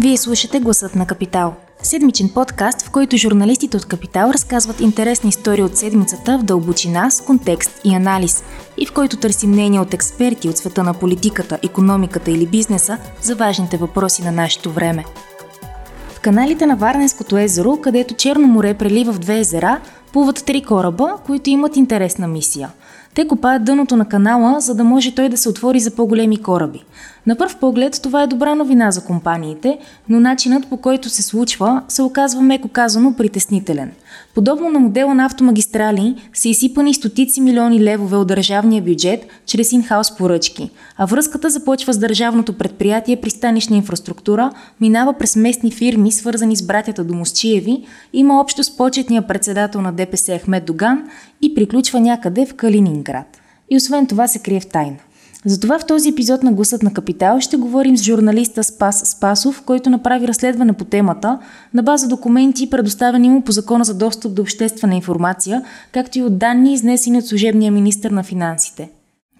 Вие слушате Гласът на Капитал. Седмичен подкаст, в който журналистите от Капитал разказват интересни истории от седмицата в дълбочина, с контекст и анализ, и в който търсим мнение от експерти от света на политиката, економиката или бизнеса за важните въпроси на нашето време. В каналите на Варненското езеро, където Черно море прелива в две езера, плуват три кораба, които имат интересна мисия – те копаят дъното на канала, за да може той да се отвори за по-големи кораби. На първ поглед това е добра новина за компаниите, но начинът по който се случва се оказва меко казано притеснителен. Подобно на модела на автомагистрали са изсипани стотици милиони левове от държавния бюджет чрез инхаус поръчки, а връзката започва с държавното предприятие пристанищна инфраструктура, минава през местни фирми, свързани с братята Домосчиеви, има общо с почетния председател на ДПС Ахмед Доган и приключва някъде в Калининград. И освен това се крие в тайна. Затова в този епизод на Гласът на Капитал ще говорим с журналиста Спас Спасов, който направи разследване по темата на база документи, предоставени му по Закона за достъп до обществена информация, както и от данни, изнесени от служебния министр на финансите.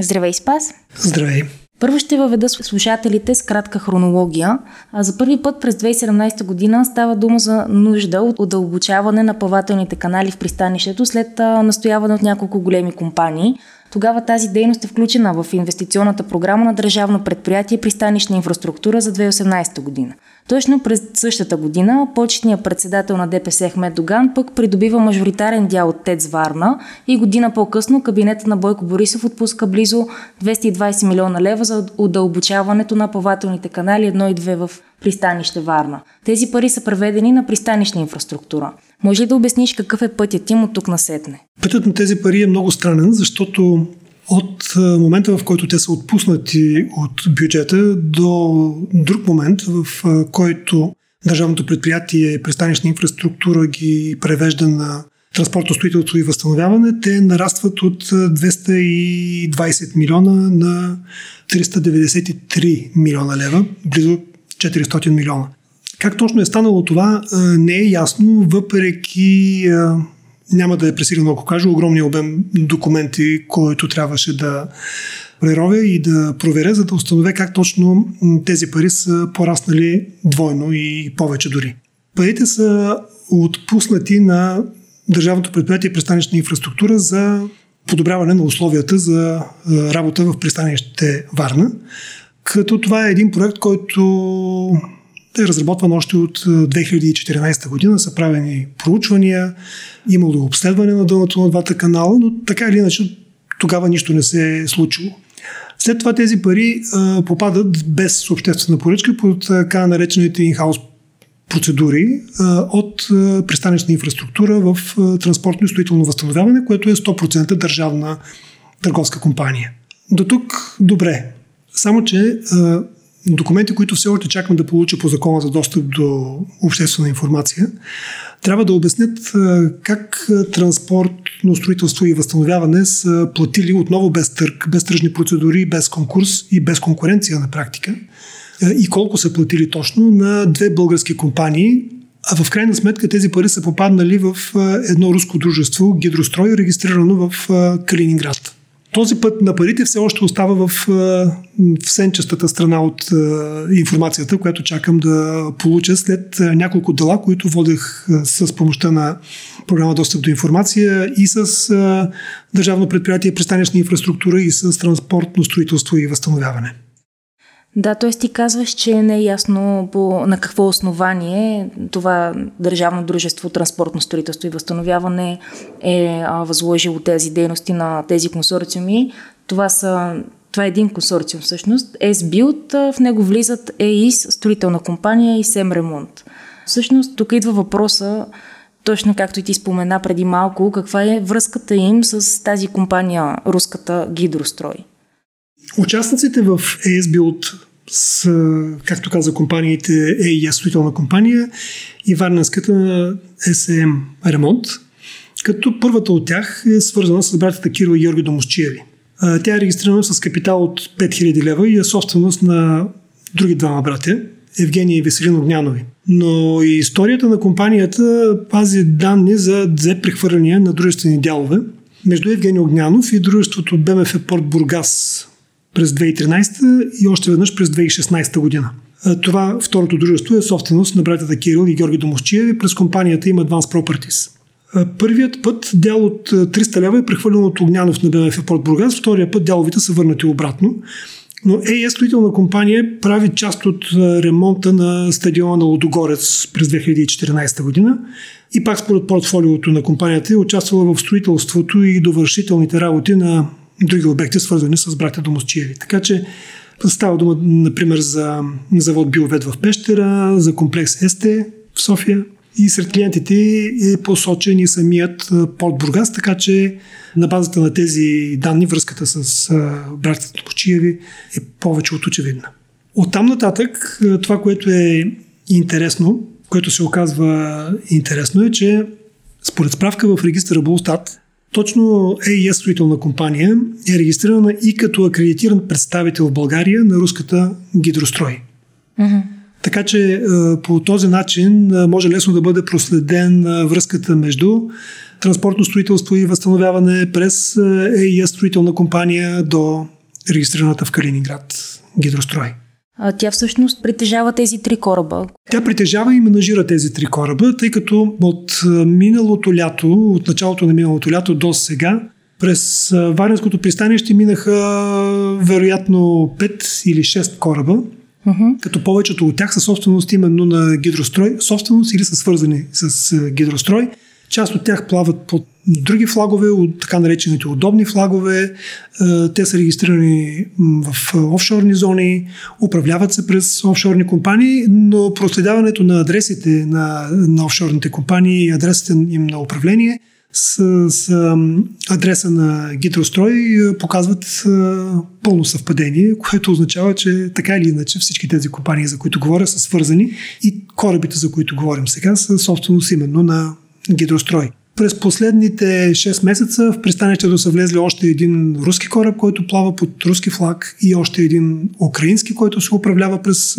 Здравей, Спас! Здравей! Първо ще въведа слушателите с кратка хронология. За първи път през 2017 година става дума за нужда от удълбочаване на плавателните канали в пристанището след настояване от няколко големи компании – тогава тази дейност е включена в инвестиционната програма на Държавно предприятие пристанищна инфраструктура за 2018 година. Точно през същата година почетният председател на ДПС Ахмед Доган пък придобива мажоритарен дял от ТЕЦ Варна и година по-късно кабинета на Бойко Борисов отпуска близо 220 милиона лева за удълбочаването на плавателните канали 1 и 2 в пристанище Варна. Тези пари са преведени на пристанищна инфраструктура. Може ли да обясниш какъв е пътят им от тук на сетне? Пътят на тези пари е много странен, защото от момента, в който те са отпуснати от бюджета до друг момент, в който държавното предприятие пристанищна инфраструктура ги превежда на транспортно строителство и възстановяване, те нарастват от 220 милиона на 393 милиона лева, близо 400 милиона. Как точно е станало това, не е ясно, въпреки няма да е пресилено, ако кажа, огромния обем документи, който трябваше да преровя и да проверя, за да установя как точно тези пари са пораснали двойно и повече дори. Парите са отпуснати на Държавното предприятие пристанищна инфраструктура за подобряване на условията за работа в пристанище Варна. Като това е един проект, който е разработван още от 2014 година, са правени проучвания, имало обследване на дъното на двата канала, но така или иначе тогава нищо не се е случило. След това тези пари а, попадат без обществена поръчка под така наречените инхаус процедури а, от а, пристанищна инфраструктура в а, транспортно и строително възстановяване, което е 100% държавна търговска компания. До тук добре. Само, че а, документи, които все още чакам да получа по закона за достъп до обществена информация, трябва да обяснят как транспортно строителство и възстановяване са платили отново без търг, без тръжни процедури, без конкурс и без конкуренция на практика. И колко са платили точно? На две български компании, а в крайна сметка тези пари са попаднали в едно руско дружество, Гидрострой, регистрирано в Калининград. Този път на парите все още остава в, в сенчестата страна от информацията, която чакам да получа след няколко дела, които водех с помощта на програма Достъп до информация и с Държавно предприятие пристанищна инфраструктура и с транспортно строителство и възстановяване. Да, т.е. ти казваш, че не е ясно по, на какво основание това Държавно дружество Транспортно строителство и възстановяване е а, възложило тези дейности на тези консорциуми. Това са това е един консорциум всъщност. S-Build, в него влизат ЕИС, строителна компания и СЕМ Ремонт. Всъщност тук идва въпроса, точно както и ти спомена преди малко, каква е връзката им с тази компания, руската Гидрострой? Участниците в ASBuild с, както каза компаниите EIS строителна компания и Варненската SM Ремонт, като първата от тях е свързана с братята Киро и Георги Домосчиеви. Тя е регистрирана с капитал от 5000 лева и е собственост на други двама братя, Евгения и Веселин Огнянови. Но и историята на компанията пази данни за две прехвърляния на дружествени дялове между Евгений Огнянов и дружеството БМФ Порт Бургас през 2013 и още веднъж през 2016 година. Това второто дружество е собственост на братята Кирил и Георги Домощиеви през компанията има Advance Properties. Първият път дял от 300 лева е прехвърлен от Огнянов на БМФ Порт Бургас, втория път дяловите са върнати обратно. Но ЕЕ строителна компания прави част от ремонта на стадиона на Лодогорец през 2014 година и пак според портфолиото на компанията е участвала в строителството и довършителните работи на други обекти, свързани с братя Домосчиеви. Така че става дума, например, за завод Биовед в Пещера, за комплекс Есте в София, и сред клиентите е посочен и самият порт Бургас, така че на базата на тези данни връзката с братята Почиеви е повече от очевидна. От там нататък това, което е интересно, което се оказва интересно е, че според справка в регистъра Булстат, точно AES строителна компания е регистрирана и като акредитиран представител в България на руската гидрострой. Mm-hmm. Така че по този начин може лесно да бъде проследен връзката между транспортно строителство и възстановяване през ЕИС строителна компания до регистрираната в Калининград гидрострой. А тя всъщност притежава тези три кораба. Тя притежава и менажира тези три кораба, тъй като от миналото лято, от началото на миналото лято до сега, през Варенското пристанище минаха вероятно 5 или 6 кораба, Uh-huh. Като повечето от тях са собственост именно на гидрострой, собственост или са свързани с гидрострой. Част от тях плават под други флагове, от така наречените удобни флагове. Те са регистрирани в офшорни зони, управляват се през офшорни компании, но проследяването на адресите на, на офшорните компании и адресите им на управление – с, с адреса на гидрострой показват пълно съвпадение, което означава, че така или иначе всички тези компании, за които говоря, са свързани и корабите, за които говорим сега, са собственост именно на гидрострой. През последните 6 месеца в пристанището са влезли още един руски кораб, който плава под руски флаг и още един украински, който се управлява през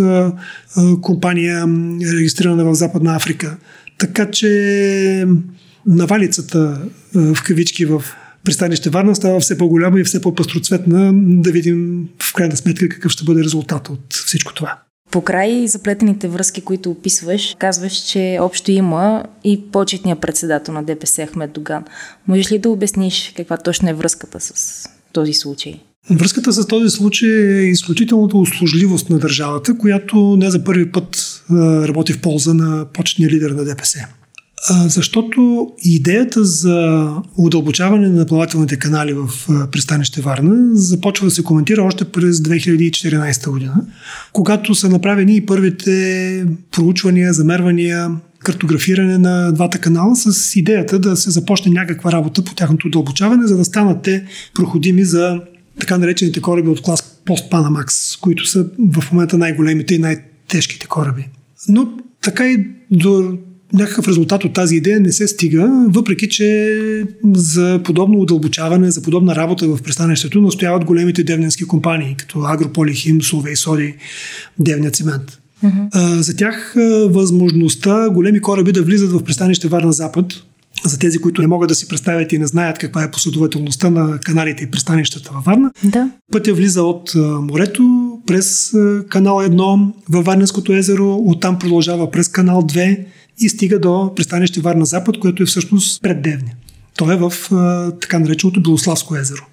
компания, регистрирана в Западна Африка. Така че навалицата в кавички в пристанище Варна става все по-голяма и все по-пастроцветна, да видим в крайна сметка какъв ще бъде резултат от всичко това. По край заплетените връзки, които описваш, казваш, че общо има и почетния председател на ДПС Ахмед Доган. Можеш ли да обясниш каква точно е връзката с този случай? Връзката с този случай е изключителната услужливост на държавата, която не за първи път работи в полза на почетния лидер на ДПС. Защото идеята за удълбочаване на плавателните канали в пристанище Варна започва да се коментира още през 2014 година, когато са направени и първите проучвания, замервания, картографиране на двата канала с идеята да се започне някаква работа по тяхното удълбочаване, за да станат те проходими за така наречените кораби от клас Пост Panamax, които са в момента най-големите и най-тежките кораби. Но така и до някакъв резултат от тази идея не се стига, въпреки че за подобно удълбочаване, за подобна работа в пристанището настояват големите девненски компании, като Агрополихим, Солвей Соди, Девния цемент. Uh-huh. За тях възможността големи кораби да влизат в пристанище Варна Запад, за тези, които не могат да си представят и не знаят каква е последователността на каналите и пристанищата във Варна. Да. Пътя влиза от морето през канал 1 във Варненското езеро, оттам продължава през канал 2 и стига до пристанище Варна Запад, което е всъщност пред Девня. То е в а, така нареченото Белославско езеро.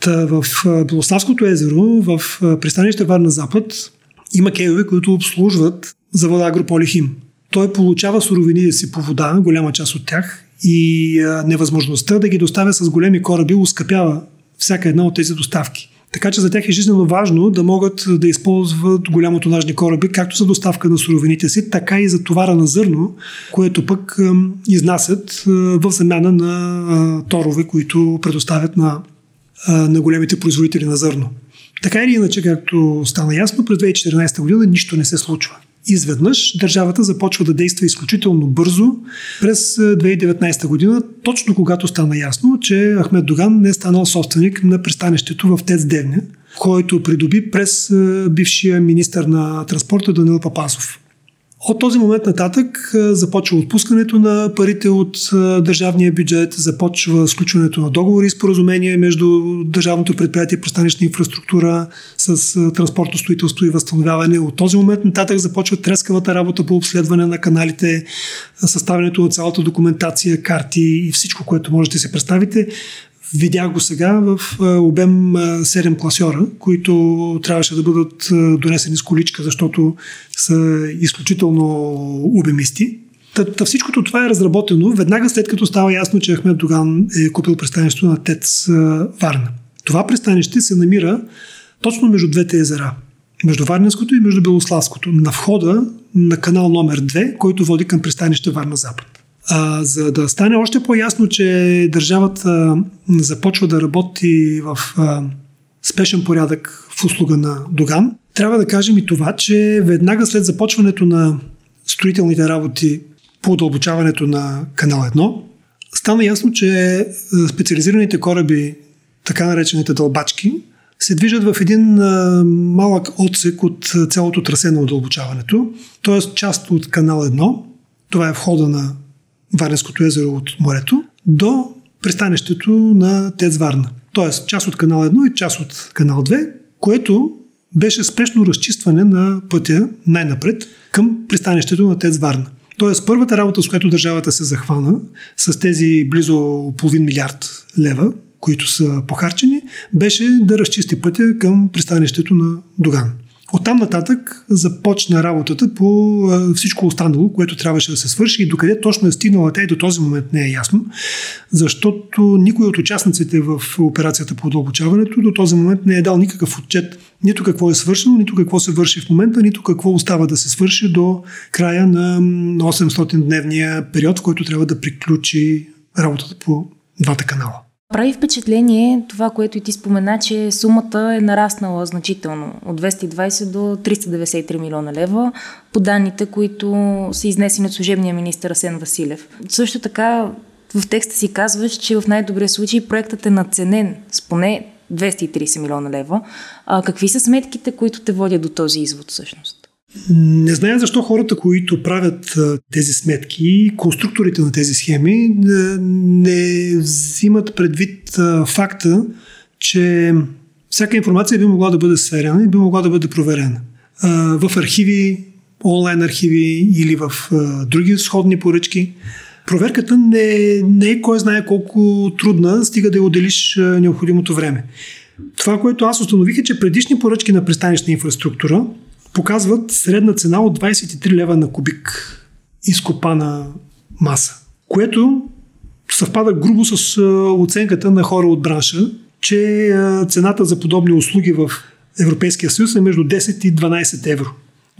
Та, в а, Белославското езеро, в а, пристанище Варна Запад, има кейове, които обслужват завода Агрополихим. Той получава суровините си по вода, голяма част от тях, и а, невъзможността да ги доставя с големи кораби ускъпява всяка една от тези доставки. Така че за тях е жизненно важно да могат да използват голямо тонажни кораби, както за доставка на суровините си, така и за товара на зърно, което пък изнасят в замяна на торове, които предоставят на, на големите производители на зърно. Така или иначе, както стана ясно, през 2014 година нищо не се случва изведнъж държавата започва да действа изключително бързо през 2019 е, година, точно когато стана ясно, че Ахмед Доган не е станал собственик на пристанището в Тец Девня, който придоби през е, бившия министър на транспорта Данил Папасов. От този момент нататък започва отпускането на парите от държавния бюджет, започва сключването на договори и споразумения между Държавното предприятие пристанищна инфраструктура с транспортно строителство и възстановяване. От този момент нататък започва трескавата работа по обследване на каналите, съставянето на цялата документация, карти и всичко, което можете да си представите. Видях го сега в обем 7 класьора, които трябваше да бъдат донесени с количка, защото са изключително обемисти. Та, всичкото това е разработено веднага след като става ясно, че Ахмед Доган е купил пристанището на ТЕЦ Варна. Това пристанище се намира точно между двете езера. Между Варненското и между Белославското. На входа на канал номер 2, който води към пристанище Варна Запад. А, за да стане още по-ясно, че държавата започва да работи в а, спешен порядък в услуга на Доган, трябва да кажем и това, че веднага след започването на строителните работи по удълбочаването на канал 1, стана ясно, че специализираните кораби, така наречените дълбачки, се движат в един а, малък отсек от цялото трасе на удълбочаването, т.е. част от канал 1, това е входа на Варненското езеро от морето, до пристанището на ТЕЦ Варна. Тоест част от канал 1 и част от канал 2, което беше спешно разчистване на пътя най-напред към пристанището на ТЕЦ Варна. Тоест първата работа, с която държавата се захвана с тези близо половин милиард лева, които са похарчени, беше да разчисти пътя към пристанището на Доган. Оттам нататък започна работата по всичко останало, което трябваше да се свърши и докъде точно е стигнала тя и до този момент не е ясно, защото никой от участниците в операцията по удълбочаването до този момент не е дал никакъв отчет нито какво е свършено, нито какво се върши в момента, нито какво остава да се свърши до края на 800-дневния период, в който трябва да приключи работата по двата канала. Прави впечатление това, което и ти спомена, че сумата е нараснала значително от 220 до 393 милиона лева по данните, които са изнесени от служебния министър Асен Василев. Също така в текста си казваш, че в най-добрия случай проектът е наценен с поне 230 милиона лева. А какви са сметките, които те водят до този извод всъщност? Не зная защо хората, които правят тези сметки, конструкторите на тези схеми, не взимат предвид факта, че всяка информация би могла да бъде сверена и би могла да бъде проверена. В архиви, онлайн архиви или в други сходни поръчки. Проверката не, не е кой знае колко трудна, стига да я отделиш необходимото време. Това, което аз установих е, че предишни поръчки на пристанищна инфраструктура показват средна цена от 23 лева на кубик изкопана маса, което съвпада грубо с оценката на хора от бранша, че цената за подобни услуги в Европейския съюз е между 10 и 12 евро.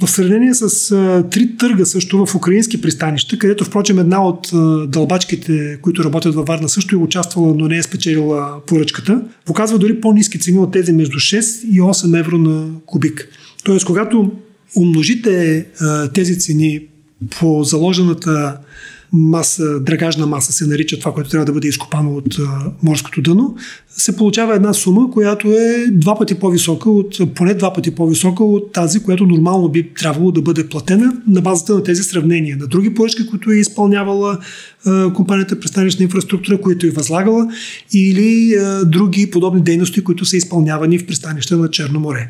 В сравнение с три търга също в украински пристанища, където впрочем една от дълбачките, които работят във Варна, също е участвала, но не е спечелила поръчката, показва дори по-низки цени от тези между 6 и 8 евро на кубик. Тоест, когато умножите а, тези цени по заложената маса, драгажна маса се нарича това, което трябва да бъде изкопано от а, морското дъно, се получава една сума, която е два пъти по-висока, от, поне два пъти по-висока от тази, която нормално би трябвало да бъде платена на базата на тези сравнения. На други поръчки, които е изпълнявала а, компанията пристанищна инфраструктура, които е възлагала, или други подобни дейности, които са изпълнявани в пристанища на Черно море.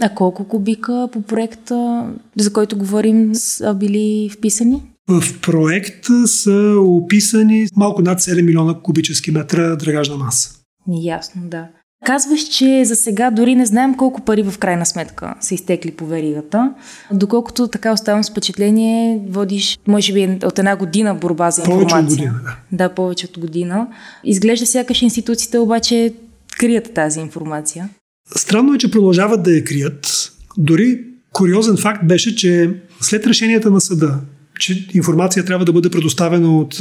А колко кубика по проекта, за който говорим, са били вписани? В проекта са описани малко над 7 милиона кубически метра драгажна маса. Ясно, да. Казваш, че за сега дори не знаем колко пари в крайна сметка са изтекли по веригата. Доколкото така оставам с впечатление, водиш, може би, от една година борба за информация. Повече от година, да. Да, повече от година. Изглежда сякаш институциите обаче крият тази информация. Странно е, че продължават да я крият. Дори куриозен факт беше, че след решенията на съда, че информация трябва да бъде предоставена от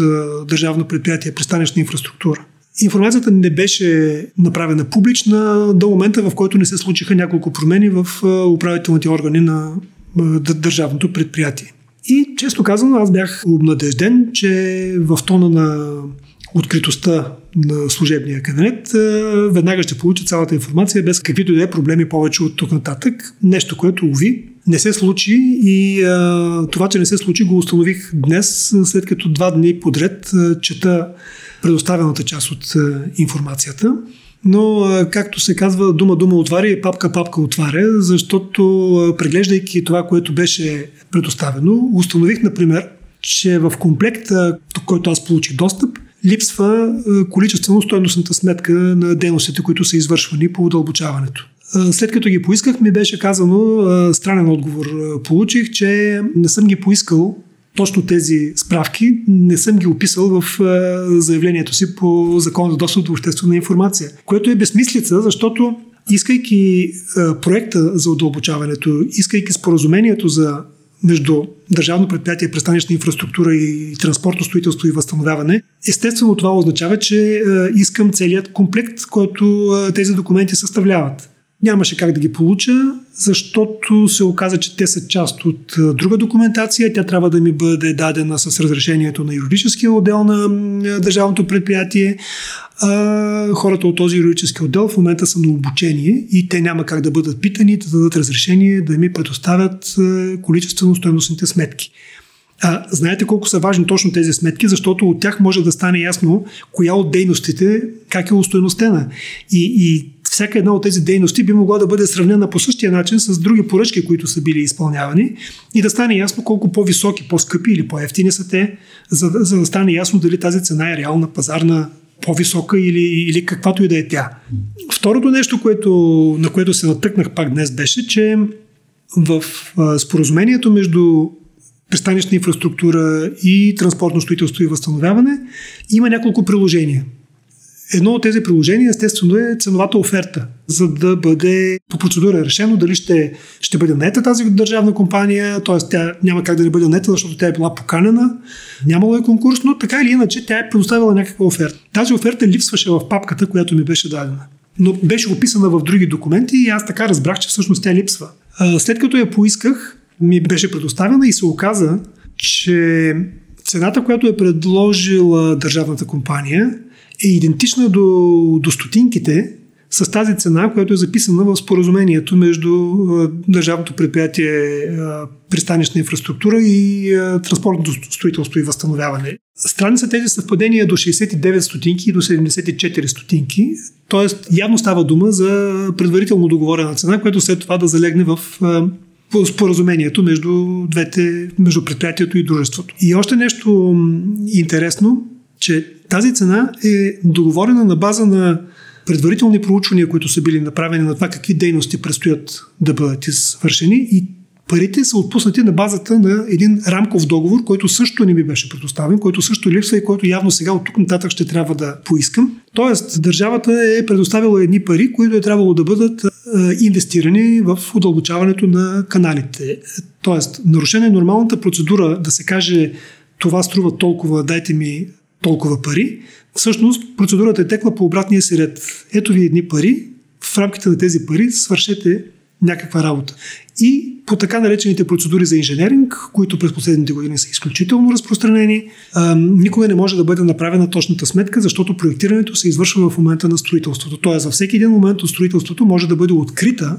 Държавно предприятие пристанищна инфраструктура. Информацията не беше направена публична до момента, в който не се случиха няколко промени в управителните органи на държавното предприятие. И често казано, аз бях обнадежден, че в тона на откритостта на служебния кабинет, веднага ще получи цялата информация без каквито и да е проблеми повече от тук нататък. Нещо, което, уви, не се случи и а, това, че не се случи, го установих днес, след като два дни подред а, чета предоставената част от а, информацията. Но, а, както се казва, дума-дума отваря и папка-папка отваря, защото а, преглеждайки това, което беше предоставено, установих, например, че в комплекта, до който аз получих достъп, липсва количествено стойностната сметка на дейностите, които са извършвани по удълбочаването. След като ги поисках, ми беше казано, странен отговор получих, че не съм ги поискал точно тези справки, не съм ги описал в заявлението си по закон за достъп до обществена информация, което е безмислица, защото искайки проекта за удълбочаването, искайки споразумението за между Държавно предприятие пристанищна инфраструктура и транспортно строителство и възстановяване, естествено това означава, че искам целият комплект, който тези документи съставляват. Нямаше как да ги получа, защото се оказа, че те са част от друга документация. Тя трябва да ми бъде дадена с разрешението на юридическия отдел на държавното предприятие. А, хората от този юридически отдел в момента са на обучение и те няма как да бъдат питани, да дадат разрешение да ми предоставят количествено стоеностните сметки. А, знаете колко са важни точно тези сметки, защото от тях може да стане ясно коя от дейностите как е устойностена. И, и всяка една от тези дейности би могла да бъде сравнена по същия начин с други поръчки, които са били изпълнявани и да стане ясно колко по-високи, по-скъпи или по-ефтини са те, за, за да стане ясно дали тази цена е реална, пазарна, по-висока или, или каквато и да е тя. Второто нещо, което, на което се натъкнах пак днес беше, че в споразумението между пристанищна инфраструктура и транспортно строителство и възстановяване има няколко приложения. Едно от тези приложения, естествено, е ценовата оферта, за да бъде по процедура решено дали ще, ще бъде нета тази държавна компания, т.е. тя няма как да не бъде нета, защото тя е била поканена, нямало е конкурс, но така или иначе тя е предоставила някаква оферта. Тази оферта липсваше в папката, която ми беше дадена. Но беше описана в други документи и аз така разбрах, че всъщност тя липсва. След като я поисках, ми беше предоставена и се оказа, че цената, която е предложила държавната компания, е идентична до, до стотинките с тази цена, която е записана в споразумението между Държавното предприятие пристанищна инфраструктура и транспортното строителство и възстановяване. Странни са тези съвпадения до 69 стотинки и до 74 стотинки, т.е. явно става дума за предварително договорена цена, която след това да залегне в споразумението между двете, между предприятието и дружеството. И още нещо интересно, че тази цена е договорена на база на предварителни проучвания, които са били направени на това какви дейности предстоят да бъдат извършени и парите са отпуснати на базата на един рамков договор, който също не ми беше предоставен, който също липсва и който явно сега от тук нататък ще трябва да поискам. Тоест, държавата е предоставила едни пари, които е трябвало да бъдат инвестирани в удълбочаването на каналите. Тоест, нарушена е нормалната процедура да се каже това струва толкова, дайте ми толкова пари. Всъщност процедурата е текла по обратния си ред. Ето ви едни пари, в рамките на тези пари свършете някаква работа. И по така наречените процедури за инженеринг, които през последните години са изключително разпространени, никога не може да бъде направена точната сметка, защото проектирането се извършва в момента на строителството. Тоест, във всеки един момент от строителството може да бъде открита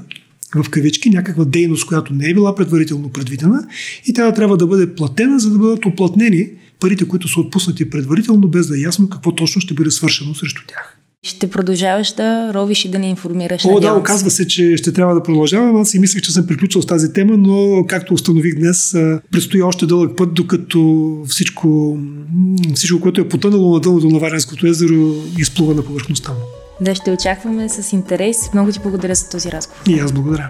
в кавички някаква дейност, която не е била предварително предвидена и тя трябва да бъде платена, за да бъдат оплатнени парите, които са отпуснати предварително, без да е ясно какво точно ще бъде свършено срещу тях. Ще продължаваш да ровиш и да ни информираш. О, да, оказва се, че ще трябва да продължавам. Аз си мислех, че съм приключил с тази тема, но както установих днес, предстои още дълъг път, докато всичко, всичко което е потънало на дъното на Варенското езеро, изплува на повърхността му. Да, ще очакваме с интерес. Много ти благодаря за този разговор. И аз благодаря.